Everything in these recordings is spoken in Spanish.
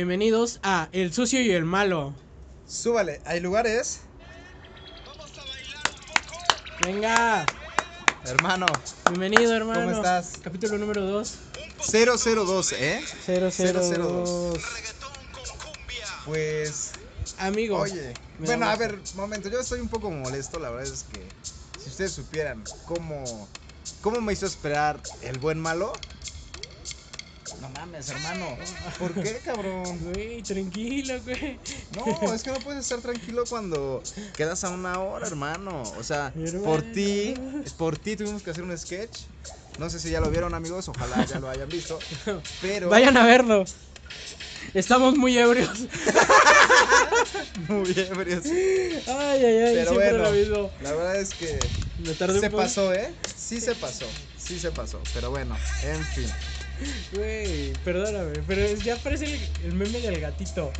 Bienvenidos a El Sucio y el Malo. Súbale, hay lugares. Venga, Hermano, bienvenido hermano. ¿Cómo estás? Capítulo número 2. 002, ¿eh? 002. Pues, Amigo. oye. Bueno, a ver, momento, yo estoy un poco molesto, la verdad es que si ustedes supieran cómo cómo me hizo esperar el buen malo. No mames, hermano. ¿Por qué, cabrón? Güey, tranquilo, güey. No, es que no puedes estar tranquilo cuando quedas a una hora, hermano. O sea, por ti, por ti tuvimos que hacer un sketch. No sé si ya lo vieron, amigos, ojalá ya lo hayan visto. Pero Vayan a verlo. Estamos muy ebrios. muy ebrios. Ay, ay, ay. Pero siempre bueno. lo mismo. La verdad es que Me tardé se pasó, ¿eh? Sí se pasó. Sí se pasó. Pero bueno, en fin. Güey, perdóname, pero ya parece el, el meme del gatito.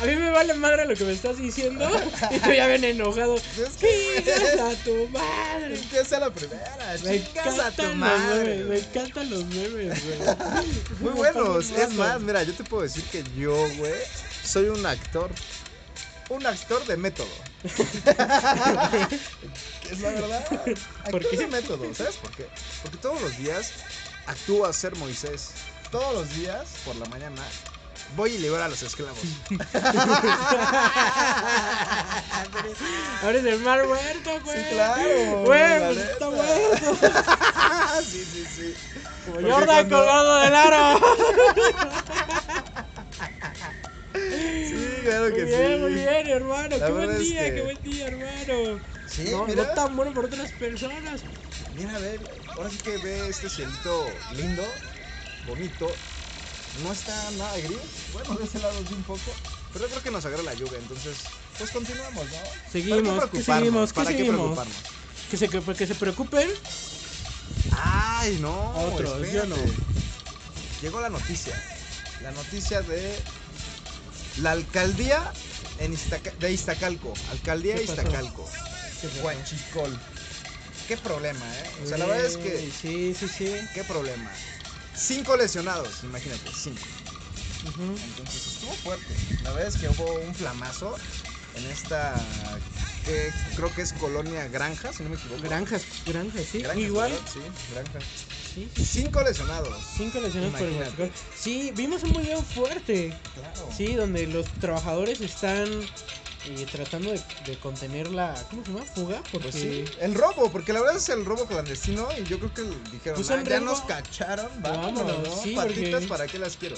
A mí me vale madre lo que me estás diciendo. Y tú ya ven enojado. Es que ¡Chingas a tu madre! empieza la primera. Me Chingas a tu madre. memes, me encantan los memes, güey. Muy buenos. Es más, mira, yo te puedo decir que yo, güey, soy un actor. Un actor de método. es la verdad. ¿Por qué? de método, ¿sabes por qué? Porque todos los días actúo a ser Moisés. Todos los días, por la mañana, voy y libero a los esclavos. Ahora es el mar muerto, güey. Sí, claro, Güey, pues está muerto. sí, sí, sí. Como Porque Jordan cuando- colgado del aro. Sí, claro que muy bien, sí. muy bien, hermano. La qué buen es día, que- qué buen día, hermano. Sí, no, mira. no tan bueno para otras personas. Mira, ve, ahora sí que ve este cielito lindo, bonito. No está nada gris. Bueno, de ese lado sí un poco. Pero yo creo que nos agarra la lluvia, entonces, pues continuamos, ¿no? Seguimos, ¿Para ¿qué qué seguimos? ¿Qué ¿Para qué seguimos? preocuparnos? Que se, que, se preocupen. Ay, no. Otros, yo no. Llegó la noticia. La noticia de la alcaldía en Iztaca- de Iztacalco. Alcaldía de ¿Qué? Iztacalco. ¿Qué pasó? Huachicol. Qué problema, ¿eh? O sea, la verdad es que Sí, sí, sí. ¿Qué problema? Cinco lesionados, imagínate, cinco. Entonces estuvo fuerte. La verdad es que hubo un flamazo en esta que creo que es Colonia Granja, si no me equivoco. Granjas, granjas, sí. Granjas, Igual. ¿verdad? Sí, Granja. Sí, sí. Cinco lesionados. Cinco lesiones por el. Sí, vimos un video fuerte. Claro. Sí, donde los trabajadores están eh, tratando de, de contener la. ¿Cómo se llama? ¿Fuga? Porque. Pues sí, el robo, porque la verdad es el robo clandestino y yo creo que dijeron, Puso "Ah, ya riesgo- nos cacharon, vámonos, Vámonos, ¿no? sí, Patitas, porque- ¿para qué las quiero?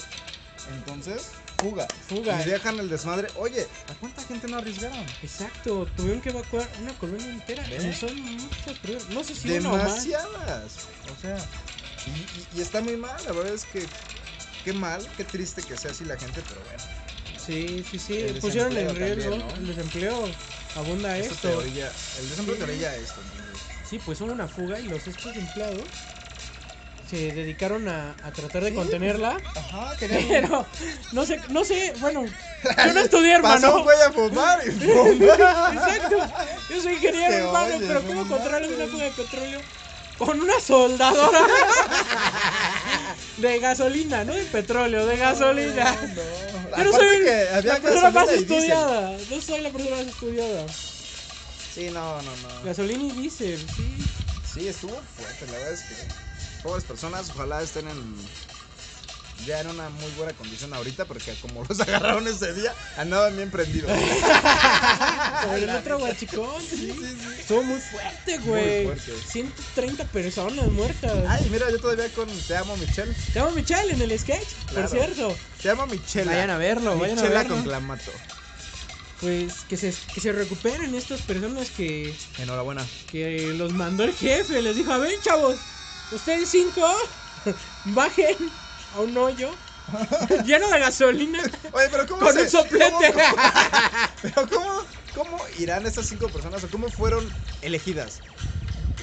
Entonces, fuga. Fuga. Y dejan el desmadre. Oye, ¿a cuánta gente no arriesgaron? Exacto, tuvieron que evacuar una colonia entera. Y son muchas. No sé si una o. Demasiadas. O sea, y, y- y está muy mal, la verdad es que qué mal, qué triste que sea así la gente, pero bueno. Sí, sí, sí. El Pusieron en riesgo ¿no? el desempleo. Abunda Esto esto. orilla, el desempleo te orilla esto. entonces. Sí, pues hubo una fuga y los estos empleados se dedicaron a, a tratar de Sí. contenerla. Ajá, querían Pero no sé, no sé, bueno, yo no estudié, Pasó hermano. güey a fumar y ¡pum! Exacto. Yo soy ingeniero, hermano, oyes, pero no ¿cómo controlas una fuga de petróleo? Con una soldadora de gasolina, no de petróleo, de gasolina. No, no. Yo no soy la persona más estudiada. No soy la persona más estudiada. Sí, no, no, no. Gasolina y diésel, sí. Sí, estuvo fuerte, la verdad es que pobres personas, ojalá estén en ya en una muy buena condición ahorita porque como los agarraron ese día andaban bien prendidos. El otro guachicón, sí. Sí, sí. Estuvo muy fuerte, Muy güey. fuerte. 130 personas muertas. Ay, mira, yo todavía con Te amo Michelle. Te amo Michelle en el sketch, Claro. por cierto. Te amo Michelle. Vayan a verlo, vayan a verlo. con clamato. Pues que se, que se recuperen estas personas que, Enhorabuena. que los mandó el jefe. Les dijo, a ver, chavos, ustedes cinco, bajen a un hoyo lleno de gasolina Oye, pero ¿cómo con se- un soplete. cómo- pero cómo, cómo irán estas cinco personas o cómo fueron elegidas?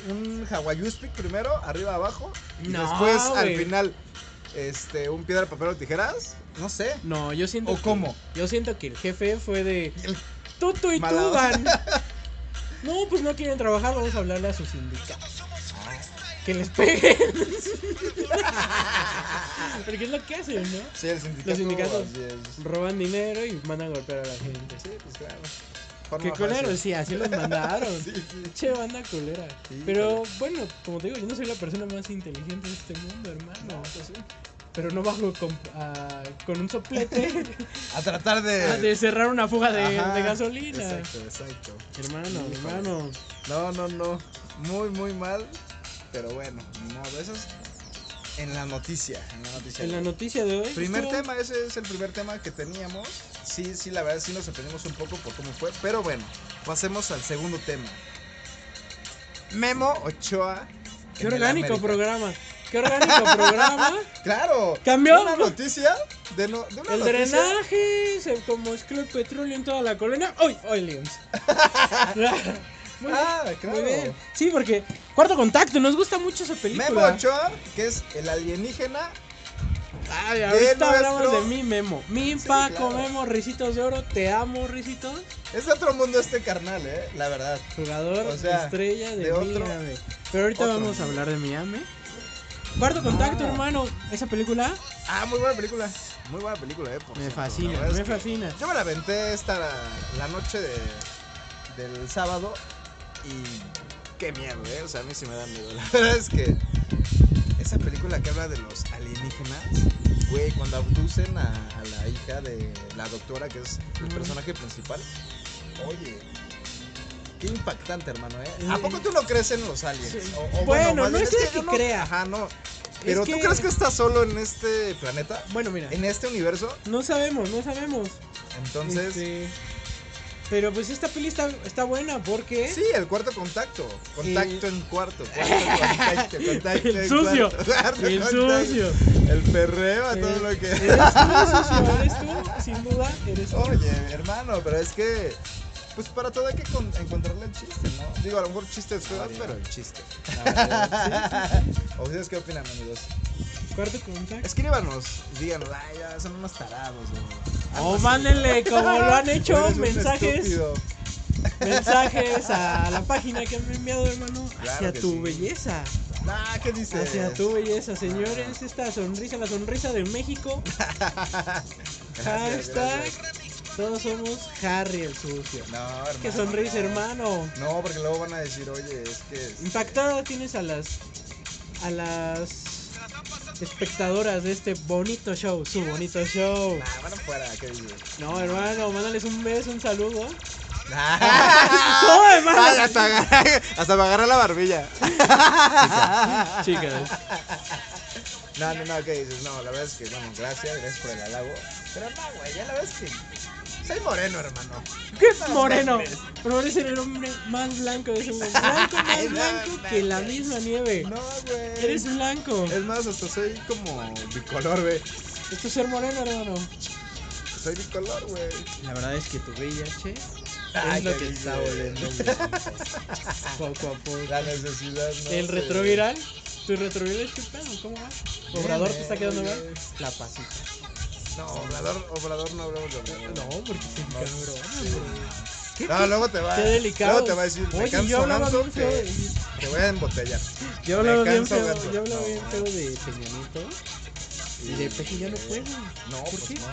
Un Hawaiiuspic primero, arriba abajo, y No, después al final este un piedra, papel o tijeras. No sé. No, yo siento ¿O que- cómo? Yo siento que el jefe fue de El- tú y tú van. No, pues no quieren trabajar, vamos a hablarle a sus sindicatos. que les peguen. Porque es lo que hacen, ¿no? Sí, el sindicato. Los sindicatos. Roban dinero y mandan a golpear a la gente. Sí, pues claro. Qué culeros, fácil. sí, así los mandaron. Sí, sí. Che, banda culera. Sí, Pero bueno, como te digo, yo no soy la persona más inteligente de este mundo, hermano. No, pues. Pero no bajo con, a- con un soplete A tratar de. a de cerrar una fuga de, Ajá, de gasolina. Exacto, exacto. Hermano, hermano. No, no, no. Muy, muy mal. Pero bueno, modo. Eso es en la noticia. En la noticia. En la noticia de hoy. Primer estuvo- tema, ese es el primer tema que teníamos. Sí, sí, la verdad sí nos sorprendimos un poco por cómo fue. Pero bueno, pasemos al segundo tema. Memo Ochoa. Qué orgánico programa. Qué orgánico programa. Claro. ¿Cambió? Una noticia de, no, de una El noticia. drenaje, se como el petróleo en toda la colina. ¡Uy! ¡Aliens! Muy Ah, bien, claro. Muy bien. Sí, porque Cuarto Contacto, nos gusta mucho esa película. Memo Ochoa, que es el alienígena. Ay, ahorita de hablamos nuestro- de mi Memo. Mi Sí, Paco claro. Memo, Ricitos de Oro. Te amo, Ricitos. Es de otro mundo este carnal, eh. La verdad. Jugador O sea, estrella de, de otro- Miami. Pero ahorita otro vamos a hablar de Miami. Cuarto Contacto, Ah. hermano. Esa película Ah, muy buena película. Muy buena película, eh. por me cierto. La fascina, me fascina. Yo me la aventé esta la noche de, del sábado y qué miedo, ¿eh? O sea, a mí sí me da miedo. La verdad es que esa película que habla de los alienígenas, güey, cuando abducen a, a la hija de la doctora, que es el personaje principal, oye. Qué impactante, hermano, ¿eh? ¿A poco tú no crees en los aliens? Sí. O- o Bueno, más no es yo que crea. Ajá, no. Pero que- ¿tú crees que estás solo en este planeta? Bueno, mira. ¿En este universo? No sabemos, no sabemos. Entonces... Este, pero pues esta peli está, está buena porque. Sí, el cuarto contacto. Contacto en cuarto. cuarto contacto, contacto El en sucio. cuarto, El contacto. sucio. El perreo, a todo Eh, lo que. Eres tú, sucio, eres tú, sin duda, eres tú. Oye, mi hermano, pero es que. Pues para todo hay que con- encontrarle el chiste, ¿no? Digo, a lo mejor chistes feos, Variedad. pero el chiste. ¿O ustedes qué opinan, amigos? Cuarto contacto. Escríbanos, díganos, ay, ya son unos tarados, güey. O mándenle, como lo han hecho, mensajes. mensajes a la página que han enviado, hermano. Claro hacia tu sí. belleza. Ah, ¿qué dices? Hacia tu belleza, señores. Esta sonrisa, la sonrisa de México. Hashtag. gracias. Todos somos Harry el sucio. No, hermano. Qué sonrisa, no. hermano. No, porque luego van a decir, oye, es que. Impactada tienes a las. a las. Espectadoras de este bonito show, su bonito show. Nah, van afuera, ¿qué dices? No, hermano, mándales un beso, un saludo. Nah. No, hermano. Ay, hasta, me agarra la barbilla. Chicas. No, no, no, ¿qué dices? No, la verdad es que, bueno, gracias, gracias por el halago. Pero no, güey, ya la verdad es que. Soy moreno, hermano. ¡Qué moreno! Pero eres el hombre más blanco de ese mundo. Blanco, más blanco que la misma nieve. No, güey. Eres blanco. Es más, hasta soy como bicolor, güey. Esto es ser moreno, hermano. Soy bicolor, güey. La verdad es que tu VIH Ay, es lo que está volviendo poco a poco. La necesidad, ¿no? El retroviral. ¿Tu retroviral qué pedo? ¿Cómo va? ¿Obrador te está quedando mal? bien. La pasita. No, Obrador, Obrador no hablamos de Obrador. No, porque se No, cabrón. sí. ¿Qué, No, luego te va. qué delicado. Luego te va a decir, me canso ganso te voy a embotellar. Yo hablaba bien feo. ganso. Yo hablaba No. bien feo de Peña Nieto. Y de Peje ya no puedo. No, ¿Por pues qué? no.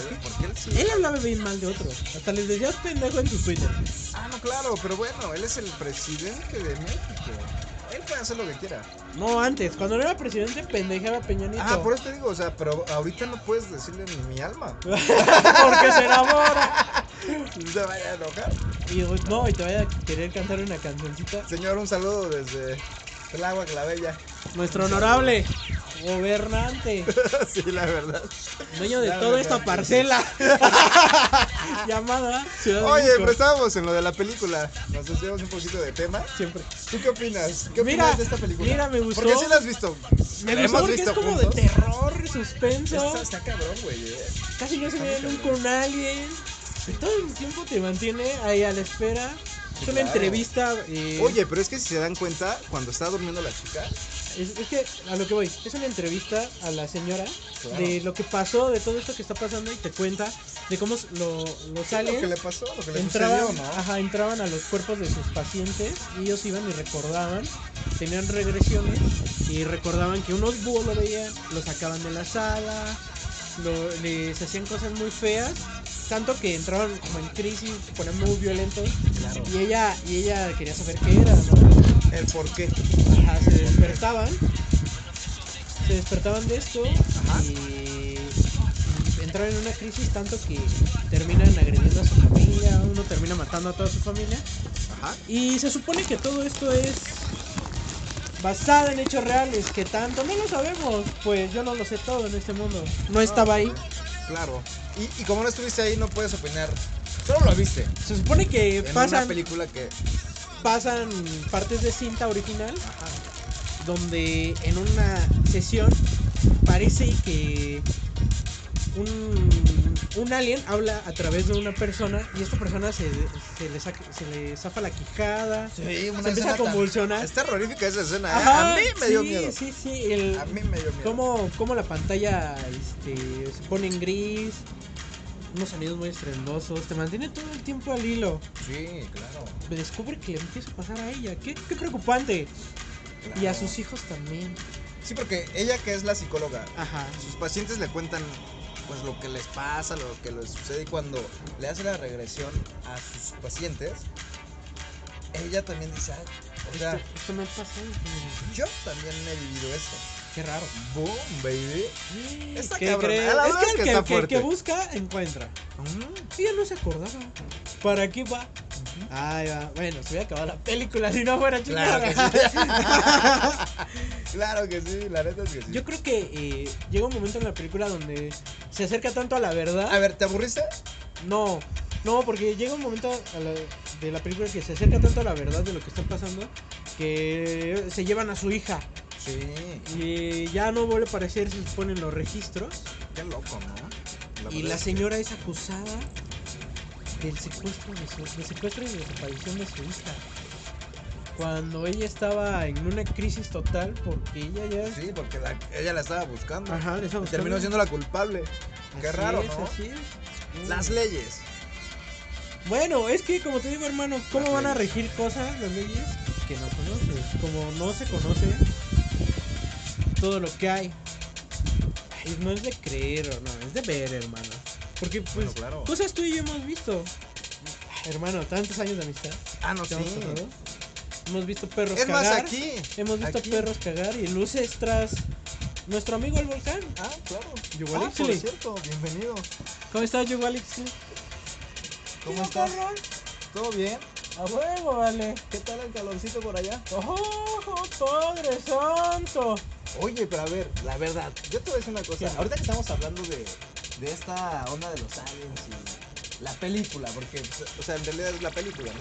Él- Porque él sí. Él hablaba bien mal de otros. Hasta les decías pendejo en tu Twitter. Ah, no, claro, pero bueno, él es el presidente de México. Él puede hacer lo que quiera. No, antes, cuando no era presidente, pendejaba Peña Nieto. Ah, por eso te digo, o sea, pero ahorita no puedes decirle ni mi alma. Porque se enamora. Se vaya a enojar. Y no, y te vaya a querer cantar una cancioncita. Señor, un saludo desde el agua Clavella. Nuestro honorable gobernante, sí, la verdad. dueño de La toda esta parcela llamada Ciudad Oye, pero estábamos en lo de la película. Nos desviamos un poquito de tema. Siempre. ¿Tú qué opinas? ¿Qué Mira, opinas de esta película? mira, me gustó. Porque sí la has visto. Me ¿La gustó hemos porque visto es como juntos? de terror, suspenso. Está, está cabrón, güey. eh. Casi no se ve nunca con alguien. Y todo el tiempo te mantiene ahí a la espera Es una entrevista. eh, Oye, pero es que si se dan cuenta, cuando está durmiendo la chica, Es, es que a lo que voy, es una entrevista a la señora Claro. de lo que pasó, de todo esto que está pasando y te cuenta de cómo lo, los ¿qué es lo que le pasó? Lo que le entraban, sucedió, ¿no? ajá, entraban a los cuerpos de sus pacientes y ellos iban y recordaban, tenían regresiones y recordaban que unos búhos lo veían, lo sacaban de la sala, lo- les hacían cosas muy feas, tanto que entraban como en crisis, se ponían muy violentos Claro. y ella y ella quería saber qué era, ¿no? El por qué. Ajá, se despertaban. Se despertaban de esto Ajá. y entraron en una crisis tanto que terminan agrediendo a su familia, uno termina matando a toda su familia. Ajá. Y se supone que todo esto es basado en hechos reales, que tanto no lo sabemos, pues yo no lo sé todo en este mundo. No estaba ahí. Claro. Y, y como no estuviste ahí, no puedes opinar. Solo lo viste. Se supone que En una película que. Pasan partes de cinta original Ajá. donde en una sesión parece que un, un alien habla a través de una persona y esta persona se, se, le, saca- se le zafa la quijada, Sí, se empieza a convulsionar. Es terrorífica esa escena. ¿eh? A mí me dio miedo. Sí, sí, el, A mí me dio miedo. cómo, cómo la pantalla este, se pone en gris, unos sonidos muy estrendosos, te mantiene todo el tiempo al hilo. Sí, claro. Descubre que le empieza a pasar a ella, qué, qué preocupante. Y a sus hijos también. Sí, porque ella que es la psicóloga, Ajá. sus pacientes le cuentan pues lo que les pasa, lo que les sucede y cuando le hace la regresión a sus pacientes, ella también dice, "Ay, o sea, esto, esto me pasó. yo también he vivido esto. Qué raro. Boom, baby. Está ¿Qué cabrón, crees? Es que el que que, está que- fuerte. que busca, encuentra. Mm, Ella no se acordaba. ¿Para qué va? Ay, va. Bueno, se hubiera acabado la película si no fuera Claro que chingada. Claro que sí, la neta es que sí. Yo creo que eh, llega un momento en la película donde se acerca tanto a la verdad. A ver, ¿te aburriste? No, no, porque llega un momento a la- de la película que se acerca tanto a la verdad de lo que está pasando que se llevan a su hija. Sí. Y ya no vuelve a aparecer, se supone, en los registros. Qué loco, ¿no? Y la es que- señora es acusada del secuestro de su, de secuestro y de desaparición de su hija. Cuando ella estaba en una crisis total porque ella ya Sí, porque la- ella la estaba buscando. Ajá, le estaba Y terminó siendo la culpable. Qué Así raro, es, ¿no? así es. Las leyes. Bueno, es que como te digo, hermano, ¿cómo Las van a regir cosas, las leyes que no conoces? Como no se conoce todo lo que hay. Ay, no es de creer o no, es de ver, hermano. Porque pues Bueno, claro. cosas tú y yo hemos visto. Hermano, tantos años de amistad. Ah, no, sí. hemos visto perros Es más, cagar. aquí. Hemos visto aquí. perros cagar y luces tras nuestro amigo el volcán. Ah, claro. Yuval ah, por cierto, bienvenido. ¿Cómo estás, Yuval Ixtli? ¿Cómo ¿Qué estás? ¿Todo bien? A huevo, vale. ¿Qué tal el calorcito por allá? ¡Oh, Padre Santo! Oye, pero a ver, la verdad, yo te voy a decir una cosa. Ahorita que estamos hablando de, de esta onda de los aliens y la película, porque, o sea, en realidad es la película, ¿no?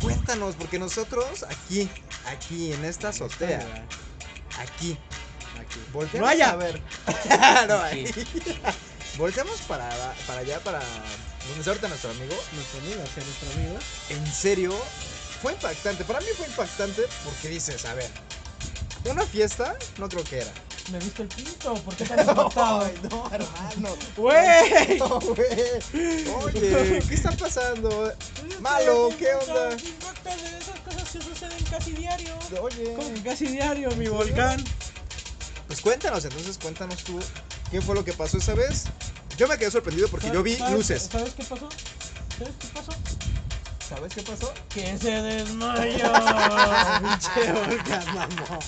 Cuéntanos, porque nosotros aquí, aquí, en esta azotea, aquí, Aquí. volteamos No allá. a ver. no, ahí. volteamos para, para allá, para donde está ahorita nuestro amigo. Nuestro amigo, hacia nuestro amigo. En serio, fue impactante. Para mí fue impactante porque dices, a ver, una fiesta, no creo que era. ¿Me viste el pito? ¿Por qué tan impactado? Ay, no, hermano. ¡Güey! No, güey. Oye, ¿qué está pasando? Malo, ¿qué onda? De esas cosas que suceden casi diario. Oye. Como que casi diario, mi volcán. Pues cuéntanos, entonces cuéntanos tú qué fue lo que pasó esa vez. Yo me quedé sorprendido porque yo vi ¿Sabes- luces. ¿Sabes qué pasó? ¿Sabes qué pasó? ¿Sabes qué pasó? Que se desmayó. Pinche mamón.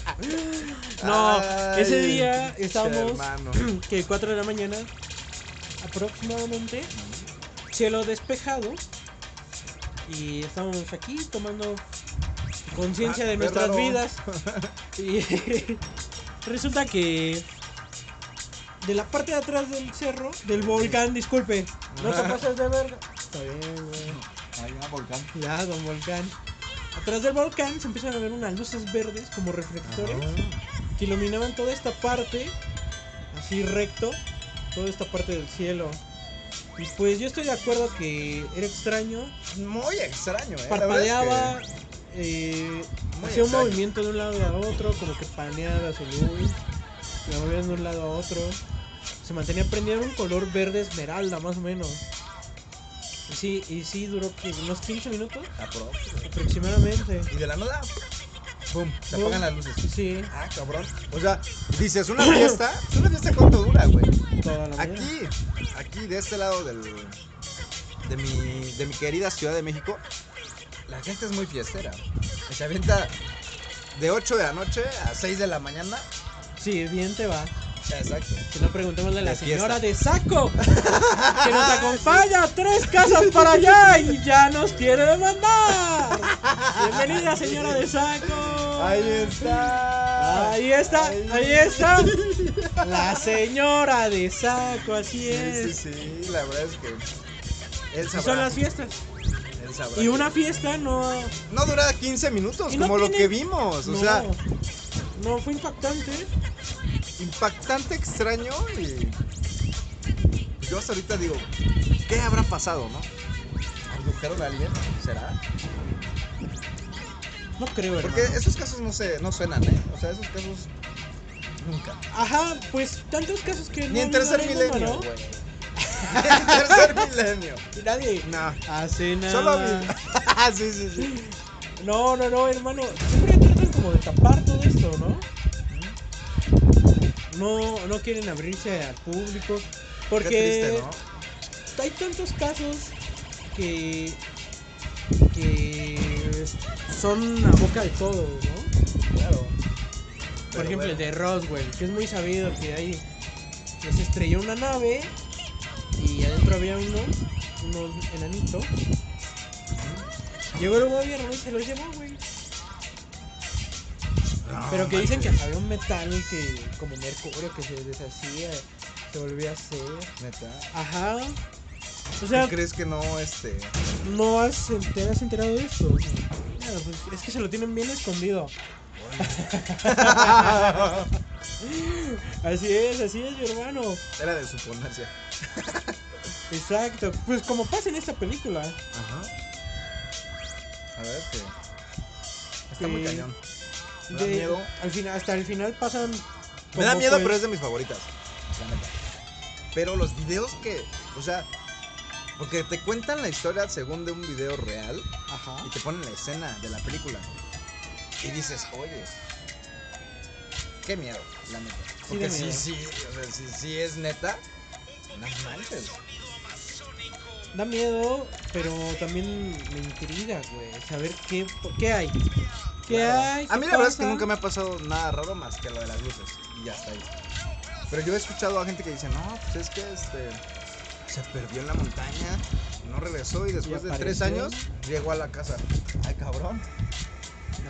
No, Ay, ese día estábamos hermano. que 4 de la mañana aproximadamente, cielo despejado y estábamos aquí tomando conciencia Ah, de nuestras raro. vidas y resulta que de la parte de atrás del cerro, del volcán, disculpe, no te pases de verga. Está bien, güey. Ahí va, volcán. Ya, don volcán. Atrás del volcán se empiezan a ver unas luces verdes como reflectores que iluminaban toda esta parte, así recto, toda esta parte del cielo. Y pues yo estoy de acuerdo que era extraño. Muy extraño, ¿eh? Es Parpadeaba, eh, hacía un movimiento de un lado a otro, como que paneaba su luz, la movía de un lado a otro. Se mantenía prendida en un color verde esmeralda, más o menos. Y sí, y sí duró unos 15 minutos aproximadamente. Y de la nada, ¡pum! Se apagan las luces. Sí, Ah, cabrón. O sea, dices, una fiesta. ¿Una fiesta cuánto dura, güey? toda la mañana. Aquí, aquí de este lado del, de, mi, de mi querida Ciudad de México, la gente es muy fiestera. Se avienta de 8 de la noche a 6 de la mañana. Sí, bien te va. Exacto. Si no, la De fiesta. señora de saco que nos acompaña tres casas para allá y ya nos quiere demandar. Bienvenida, señora de saco. Ahí está. Ahí está, Ahí. ahí está. La señora de saco, así Sí, es. sí, sí, la verdad es que él sabrá. son las fiestas. él sabrá Y que- una fiesta no. No dura 15 minutos, no como lo que vimos. O sea, no, fue impactante. Impactante, extraño y. Yo hasta ahorita digo, ¿qué habrá pasado, no? ¿Abdujeron a alguien? ¿Será? No creo, Porque hermano. esos casos no se, no suenan, ¿eh? O sea, esos casos nunca. Ajá, pues tantos casos que Ni no en tercer milenio, güey. Ni en tercer milenio. Y Nadie No. hace nada. Solo vi. sí, sí, sí. No, no, no, hermano. Siempre tratan como de tapar todo esto, ¿no? No, no quieren abrirse al público. Porque Qué triste, ¿no? hay tantos casos que que son a boca de todos, ¿no? Claro. Por Pero ejemplo, el de Roswell, que es muy sabido que ahí se estrelló una nave y adentro había unos, unos enanitos. Llegó el gobierno y se los llevó, güey. No, Pero que dicen que había un metal que, como mercurio, que se deshacía, se volvía a hacer. Neta. Ajá. O sea, ¿Tú crees que no, este. no has, te has enterado de esto. Claro, pues es que se lo tienen bien escondido. Así es, así es, mi hermano. Era de suponerse. Exacto. Pues como pasa en esta película. Ajá. A ver, que. Está muy cañón. Me da de- miedo. Al final, hasta el final pasan. Me da miedo, pues, pero es de mis favoritas. La neta. Pero los videos que. O sea. Porque te cuentan la historia según de un video real Ajá. y te ponen la escena de la película. Y dices, oye. Qué miedo, la neta. Porque da sí, miedo. sí, o sea, sí, sí es neta. No manches. Da miedo, pero también me intriga, güey. Saber qué, qué hay. ¿Qué Claro. hay? A ¿Qué mí la verdad es que nunca me ha pasado nada raro más que lo de las luces. Y ya está ahí. Pero yo he escuchado a gente que dice, no, pues es que este se perdió en la montaña, no regresó y después de tres años llegó a la casa. Ay, cabrón.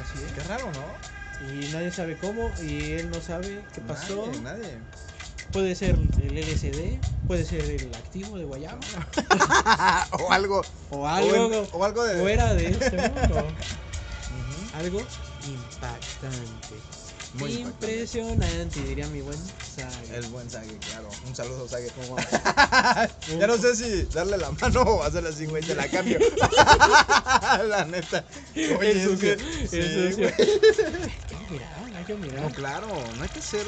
Así es. Qué raro, ¿no? Y nadie sabe cómo, y él no sabe qué pasó. Nadie, nadie. Puede ser el LCD, puede ser el activo de Guayama, o algo. o algo, o, en- o algo de. fuera de este mundo. Algo impactante. Muy impactante. Impresionante, diría mi buen Saga. El buen Sage, claro. Un saludo, Sage. Como- ya no sé si darle la mano o hacerle así, güey, te la cambio. la neta. Oye, Es sucio, es que- sí, sucio. Hay que mirar, hay que mirar. No, claro, no hay que ser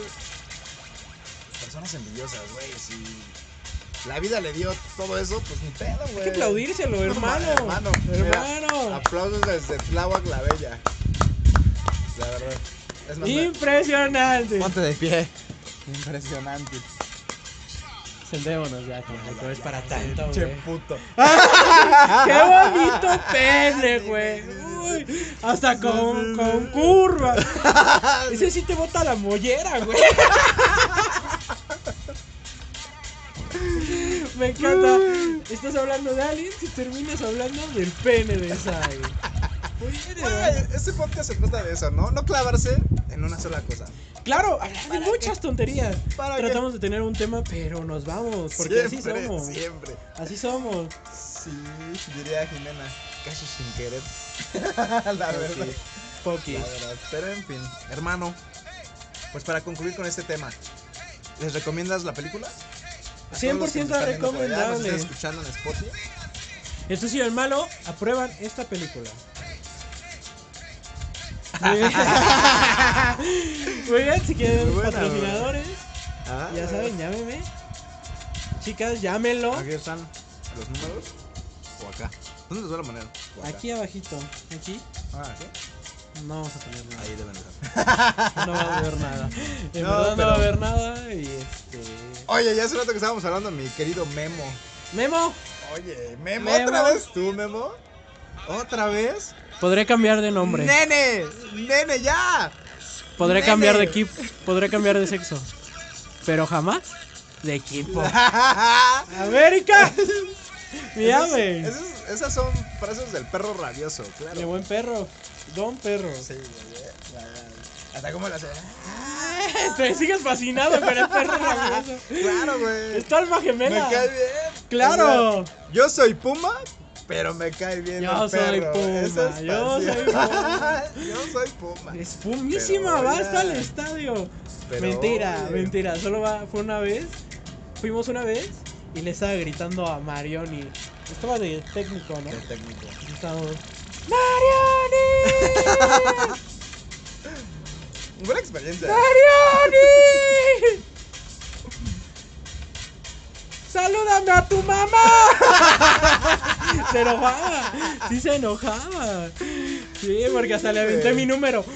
personas envidiosas, güey. Si la vida le dio todo eso, pues ni pedo, güey. Hay que aplaudírselo, No, hermano. hermano, mira, hermano. Aplausos desde Tláhuac la Bella. La verdad. Es más, Impresionante. ponte de pie. Impresionante. Sentémonos ya, tampoco es para tanto, Che güey. puto. ¡Qué bonito pene, güey! Uy, hasta con, con curva. Ese sí te bota la mollera, güey. Me encanta. Estás hablando de aliens y terminas hablando del pene de Güey, este podcast se trata de eso, ¿no? No clavarse en una sola cosa. Claro, hablar de muchas tonterías. ¿Para qué? Tratamos de tener un tema, pero nos vamos. Porque siempre, así somos. Siempre. Así somos. Sí, diría Jimena. Casi sin querer. la verdad. La verdad. Pero en fin, hermano. Pues para concluir con este tema, ¿les recomiendas la película? A todos los que 100% nos están viendo por allá, nos recomendable. están escuchando en Spotify. Esto sí, el malo, aprueban esta película. Muy bien. Si quieren buena, patrocinadores, Ah, ya saben, llámenme. Chicas, llámenlo. Aquí están los números. O acá. ¿Dónde los voy a poner? Aquí abajito. Aquí Ah, no vamos a tener nada. Ahí deben estar. No va a haber nada. En No, verdad no va a haber nada. Y este. Oye, ya hace rato que estábamos hablando, mi querido Memo. Memo, Oye, Memo, Memo. ¿otra vez tú, Memo? ¿Otra vez? podré cambiar de nombre. ¡Nene! ¡Nene, ya! Podré Nene. cambiar de equipo. Podré cambiar de sexo. Pero jamás de equipo. ¡América! Me Esas- llamen. esas, esas son frases del perro rabioso, claro. De buen perro. Don perro. Sí, güey, eh, ya, ya. Hasta cómo lo hace. Te sigues fascinado con el perro rabioso. Claro, güey. Es tu alma Me gemela. cae bien. Claro. O sea, yo soy Puma, pero me cae bien Yo el soy perro. Puma, es yo soy Puma. yo soy Puma. Es fumísima, Pero, va hasta el oiga. estadio. Pero, mentira, oye. mentira. Solo va, fue una vez. Fuimos una vez y le estaba gritando a Marioni. Estaba de técnico, ¿no? El técnico. Estábamos. ¡Marioni! Buena experiencia. ¡Marioni! ¡Salúdame a tu mamá! se enojaba, sí se enojaba. Sí, porque hasta le aventé mi número.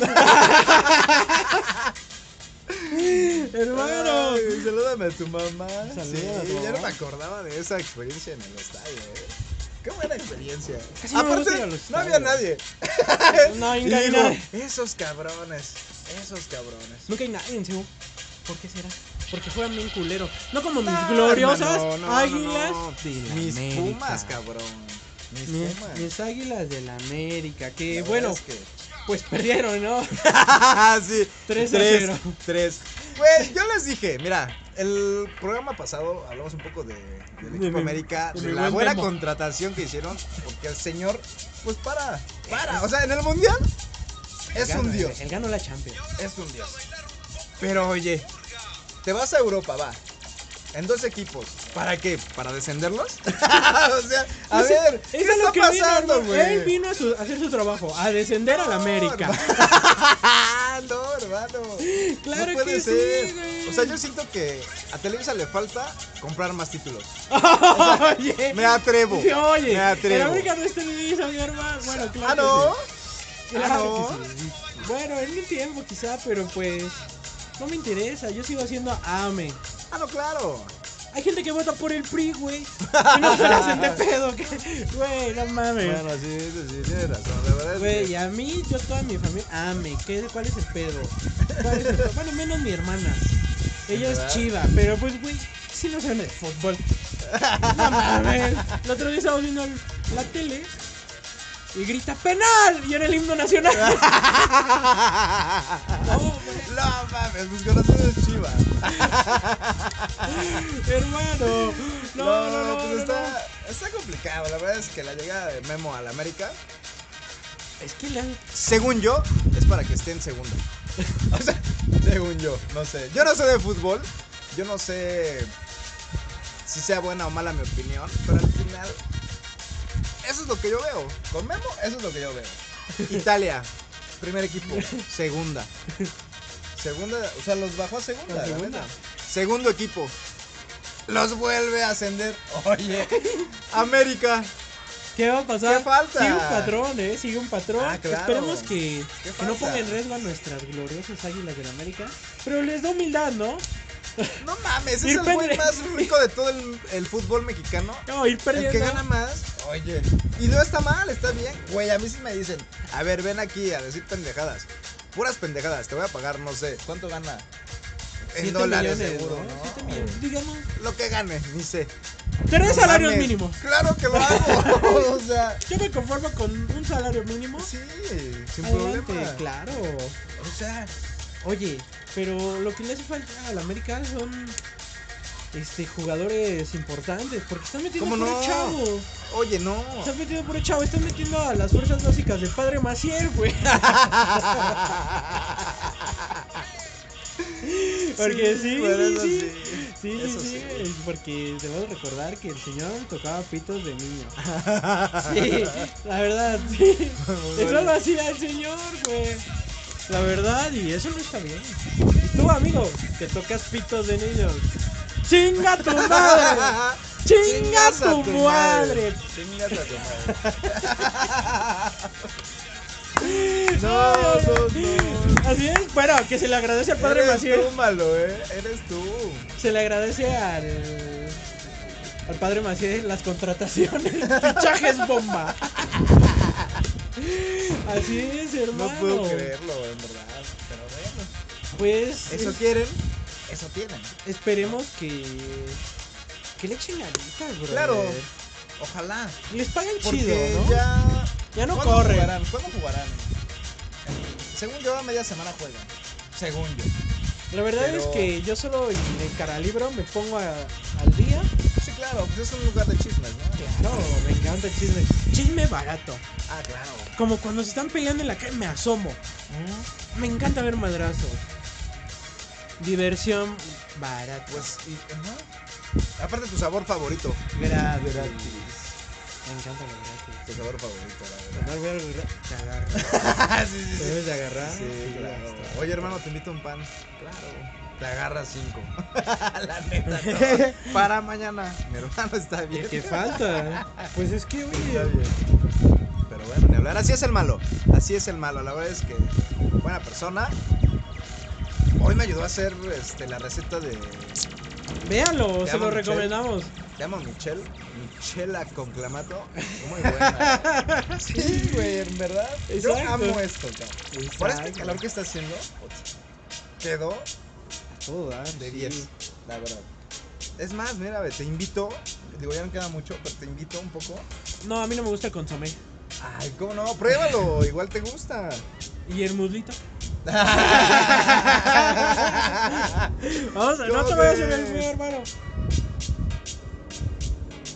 Hermano. Ay, salúdame a tu mamá. Sí, a tu ya no me acordaba de esa experiencia en el estadio, eh. Qué buena experiencia. Casi Aparte, no había nadie. No, nunca hay nadie. esos cabrones, esos cabrones. Nunca hay nadie en Cebu. ¿Por qué será? Porque juegan bien culero. No como mis gloriosas hermano, no, no, águilas no. de la Mis América. pumas, cabrón. Mis, Mis, pumas. mis águilas de la América. Que La bueno, verdad es que- pues perdieron, ¿no? sí. 3 a Tres, 0. tres. Pues yo les dije, mira, el programa pasado hablamos un poco de, del De equipo América, de la buen buena Memo. contratación que hicieron, porque el señor, pues para, para. O sea, en el mundial es un dios, Él ganó la Champions. es un dios. Pero oye, te vas a Europa, va. En dos equipos. ¿Para qué? ¿Para descenderlos? o sea, a ver, ¿qué es está lo que pasando, güey? Él vino a, su- a hacer su trabajo, a descender a la América. no, hermano. Claro no puede que ser. sí, güey. O sea, yo siento que a Televisa le falta comprar más títulos. Oye. Me atrevo. Sí, oye, me atrevo. el América no es Televisa, mi hermano. Bueno, claro. ah, no. que sí. Claro Ah, que sí. Bueno, en un tiempo quizá, pero pues no me interesa. Yo sigo haciendo AME. Ah, no, claro. Hay gente que vota por el PRI, güey. Y no se la hacen de pedo, que, güey, no mames. Bueno, sí, sí, sí, tienes razón. La verdad es Güey, y a mí, yo toda mi familia, ame, ¿qué, ¿cuál es el pedo? ¿Cuál es el pedo? Bueno, menos mi hermana. Ella es chiva, pero pues, güey, sí no saben de fútbol. No mames. El otro día estábamos viendo la tele y grita ¡Penal! Y era el himno nacional. No, No mames, mis corazones es chiva. hermano. No, no, no. pues está, está complicado. La verdad es que la llegada de Memo a la América. Es que le han. según yo, es para que esté en segunda. O sea, según yo, no sé. Yo no sé de fútbol. Yo no sé si sea buena o mala mi opinión. Pero al final, eso es lo que yo veo. Con Memo, eso es lo que yo veo. Italia, primer equipo. Segunda. Segunda, o sea, los bajó a segunda. La segunda. Segundo equipo. Los vuelve a ascender. Oye, América. ¿Qué va a pasar? ¿Qué falta? Sigue un patrón, ¿eh? Sigue un patrón. Ah, claro. Esperemos que, ¿Qué que no ponga en riesgo a nuestras gloriosas águilas de la América. Pero les da humildad, ¿no? No mames, es Ir el güey más rico de todo el, el fútbol mexicano. No, ir El perdiendo. que gana más, oye. Y no está mal, está bien. Güey, a mí sí me dicen, a ver, ven aquí a decir pendejadas. Puras pendejadas, te voy a pagar, no sé. ¿Cuánto gana? En Siete dólares millones, seguro, ¿no? ¿no? Siete millones, digamos. Lo que gane, ni sé. Tres No salarios mames, mínimos. Claro que lo hago. o sea, Yo me conformo con un salario mínimo. sí, sin Adelante, problema. claro. O sea, Oye, pero lo que le hace falta a la América son este jugadores importantes. Porque están metiendo ¿Cómo por no? chavo. oye, no. Están metiendo por chavo. Están metiendo a las fuerzas básicas del padre Maciel, güey. Porque sí, sí, sí. Sí, Eso sí, sí. porque debo recordar que el señor tocaba pitos de niño. Sí, la verdad, sí. Eso lo hacía el señor, güey. La verdad, y eso no está bien. Y tú, amigo, que tocas pitos de niños. ¡Chinga tu madre! ¡Chinga a tu madre! Chingas a tu madre. No, no, no. Así es, bueno, que se le agradece al padre Eres Maciel. tú, malo, eh. Eres tú. Se le agradece al. Al padre Maciel las contrataciones. Fichajes bomba. Así es, hermano. No puedo creerlo, en verdad. Pero bueno. Pues Eso es- quieren, eso tienen. esperemos que. Que le echen ganitas, bro. Claro. Ojalá. Les pagan Porque chido, ¿no? ya. Ya no ¿Cuándo corren. jugarán? ¿Cuándo jugarán? Según yo, a media semana juegan. Según yo. La verdad Pero- es que yo solo en el Caralibro me pongo a- claro, pues es un lugar de chismes, ¿no? Claro, me encanta el chisme. Chisme barato. Ah, claro. Como cuando se están peleando en la calle, me asomo. Me encanta ver madrazos. Diversión barata. Pues, y, ¿no? Aparte, tu sabor favorito. gratis. Gratis. Me encanta lo gratis. Tu sabor favorito, la Tomar ver gra- te verdad. sí, sí, Te sí. debes de agarrar. Sí, ya claro. Oye, hermano, te invito a un pan. Claro. Te agarras cinco. la neta, no. Para mañana. Mi hermano está bien. ¿Qué falta? Pues es que, oye. Pero bueno, ni hablar. Así es el malo. Así es el malo. La verdad es que buena persona. Hoy me ayudó a hacer este, la receta de. Véanlo, Te se lo Michelle. recomendamos. Se llama Michelle. Michela con clamato. Muy buena. Sí, güey, en verdad. Yo amo esto, cabrón. Por este calor que está haciendo, quedó Todo da, de sí. 10, la verdad. Es más, mira, te invito. Digo, ya no queda mucho, pero te invito un poco. No, a mí no me gusta el consomé. Ay, ¿cómo no? Pruébalo, igual te gusta. ¿Y el muslito? Vamos a, no te ¿Cómo vayas a hacer el feo, hermano.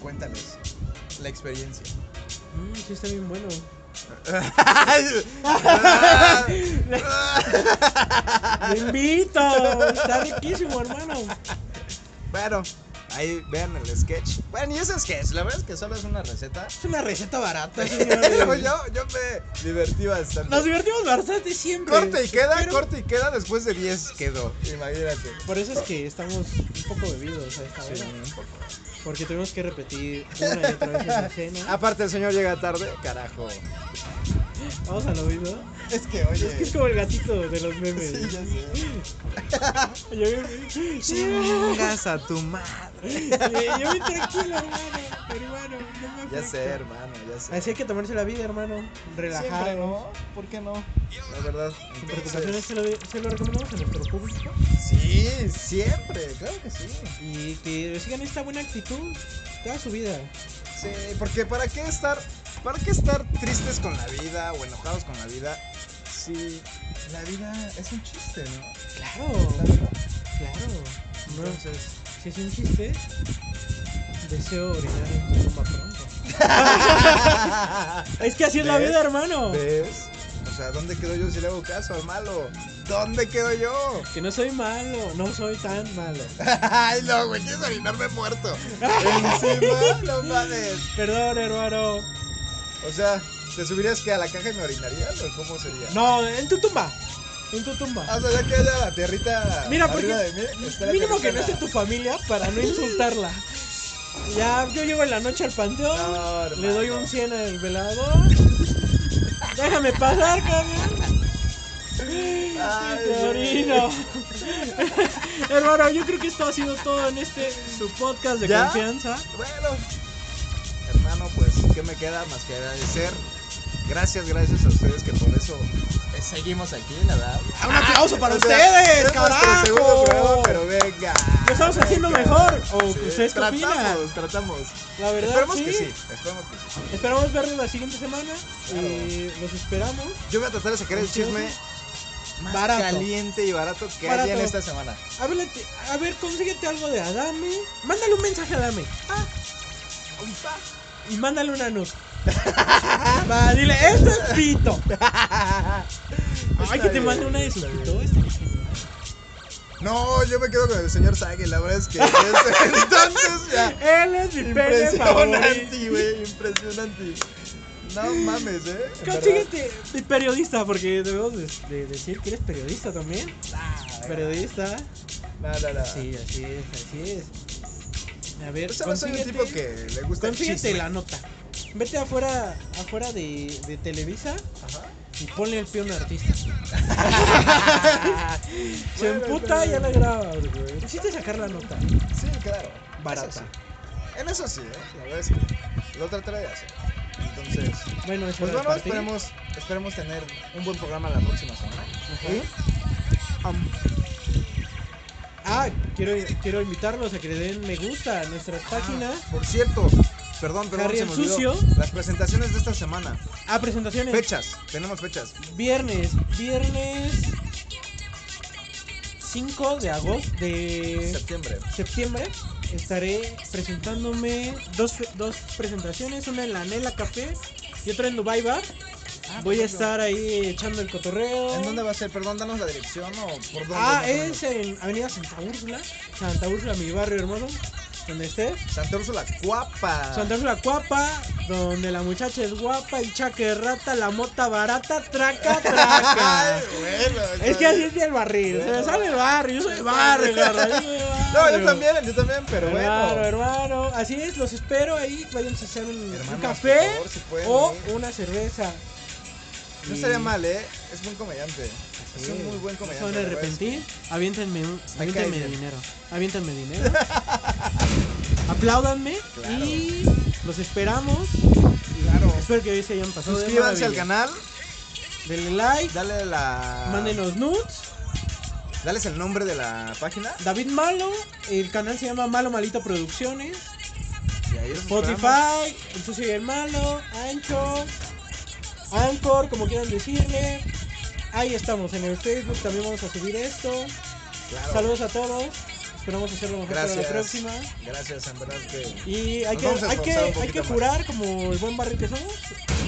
Cuéntales la experiencia. Mm, sí, está bien bueno. ¡Te invito! Está riquísimo, hermano. bueno, ahí vean el sketch. Bueno, y ese sketch, la verdad es que solo es una receta. Es una receta barata, yo, yo me divertí bastante. Nos divertimos bastante siempre. Corte y queda, Pero- corte y queda, después de 10 quedó. Imagínate. Por eso es que estamos un poco bebidos a esta Sí, hora. un poco. Porque tuvimos que repetir una y otra vez la escena. Aparte, el señor llega tarde. Carajo. Vamos al oído. Es que, oye. Es que es como el gatito de los memes. Sí, ya sé. Yo, Chingas a tu madre. Sí, yo bien tranquilo, hermano. Hermano, no me Ya sé, hermano, ya sé. Así hay que tomarse la vida, hermano. Relajado. Siempre, ¿no? ¿Por qué no? La verdad. Preocupaciones, se lo, se lo recomendamos a nuestro público. Sí, siempre, claro que sí. Y que sigan esta buena actitud toda su vida. Sí, porque ¿para qué estar, para qué estar tristes con la vida o enojados con la vida si la vida es un chiste, ¿no? Claro, claro. Entonces, si es un chiste, deseo orinar en tu tumba pronto. Es que así es la vida, hermano. ¿ves? O sea, ¿dónde quedo yo si le hago caso al malo? ¿Dónde quedo yo? Que no soy malo, no soy tan malo. Ay, no, güey, quieres orinarme muerto. Encima, no mames. Perdón, hermano. O sea, ¿te subirías que a la caja y me orinarías o cómo sería? No, en tu tumba. En tu tumba. Ah, o sea, ya que haya la tierrita Mira, porque de mí, Mínimo que no esté en tu familia para no insultarla. Ya, yo llego en la noche al panteón, No, le doy un 100 al velador. Déjame pasar, cabrón. Ay, Te güey. orino. Hermano, yo creo que esto ha sido todo en este su podcast de ¿Ya? confianza. Bueno, hermano, pues, ¿qué me queda más que agradecer? Gracias, gracias a ustedes que por eso eh, seguimos aquí, la verdad. Ah, Un aplauso para ustedes, programa, pero venga. Lo estamos haciendo mejor, ¿o ustedes qué tratamos, opinan? Tratamos, La verdad, Esperemos sí. que sí, esperemos que sí. Esperamos verlos la siguiente semana. Claro. Y los esperamos. Yo voy a tratar de sacar el chisme más Barato. caliente y barato que Barato. haya en esta semana. A ver, consíguete algo de Adame. Mándale un mensaje a Adame. Ah, y mándale una nude. Va, dile, esto es pito. Ay, que te mande una de su pito. No, yo me quedo con el señor Sage, la verdad es que entonces ya. Él es mi. Impresionante, güey, impresionante. No mames, eh. Consíguete mi periodista, porque debemos de, de decir que eres periodista también. Ah, Periodista. No, no, no. Sí, así es, así es. A ver, solo soy un tipo que le gusta chisme. la nota. Vete afuera, afuera de, de Televisa Ajá. y ponle el pie a un artista. Se Bueno, emputa y ya la graba, güey. Necesitas sacar la nota. Sí, claro. Barata. Eso sí. En eso sí, ¿eh? La verdad es que lo trataré de hacer. Entonces, Bueno, pues bueno, esperemos, esperemos tener un buen programa la próxima semana. Ajá. Ah, quiero, quiero invitarlos a que le den me gusta a nuestras páginas. ah, por cierto, perdón, perdón, Harry se el me olvidó. sucio. Las presentaciones de esta semana. Ah, presentaciones. Fechas, tenemos fechas. Viernes, viernes 5 de agosto de Septiembre. septiembre estaré presentándome dos, dos presentaciones, una en la Nela Café y otra en Dubai Bar. Ah, Voy a estar ahí echando el cotorreo. ¿En dónde va a ser? Perdón, danos la dirección o por dónde. Ah, es en Avenida Santa Úrsula. Santa Úrsula, mi barrio hermoso. Donde estés. Santa Úrsula, Cuapa. Santa Úrsula Cuapa, donde la muchacha es guapa y chaque rata, la mota barata, traca, traca. Bueno, Es que así es el barril, se me sale el barrio, yo soy de barrio, No, yo también, yo también, pero hermano, bueno. hermano, así es, los espero ahí, váyanse a hacer un, café por favor, si pueden o ir. una cerveza. No estaría mal, ¿eh? Es buen comediante. Es un muy buen no comediante. verdad es arrepentir, aviéntenme, un- Me aviéntenme dinero, aviéntenme dinero. Apláudanme Claro. y los esperamos. Claro. Espero que hoy se hayan pasado. de Suscríbanse al canal, Denle like, dale la. mándenos nudes. Dales el nombre de la página. David Malo, el canal se llama Malo Malito Producciones. Y ahí. Spotify, El Sucio y el Malo, Ancho, Anchor, como quieran decirle. Ahí estamos, en el Facebook también vamos a subir esto. Claro. Saludos a todos. Esperamos hacerlo mejor para la próxima. Gracias, en verdad que. Y hay que, hay que, hay que más. jurar, como el buen barrio que somos,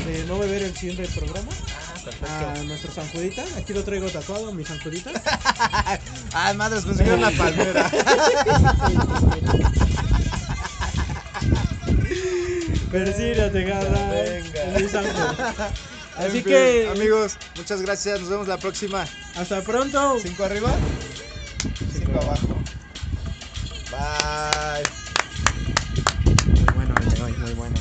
de no beber el siguiente programa. Ah, A nuestro San Judita. Aquí lo traigo tatuado, mi San Judita. Ah, madres, era una palmera. Persígnate, garra. Venga. Así que. Amigos, muchas gracias. Nos vemos la próxima. Hasta pronto. ¿Cinco arriba? Cinco abajo. Bye. Muy bueno, muy bueno.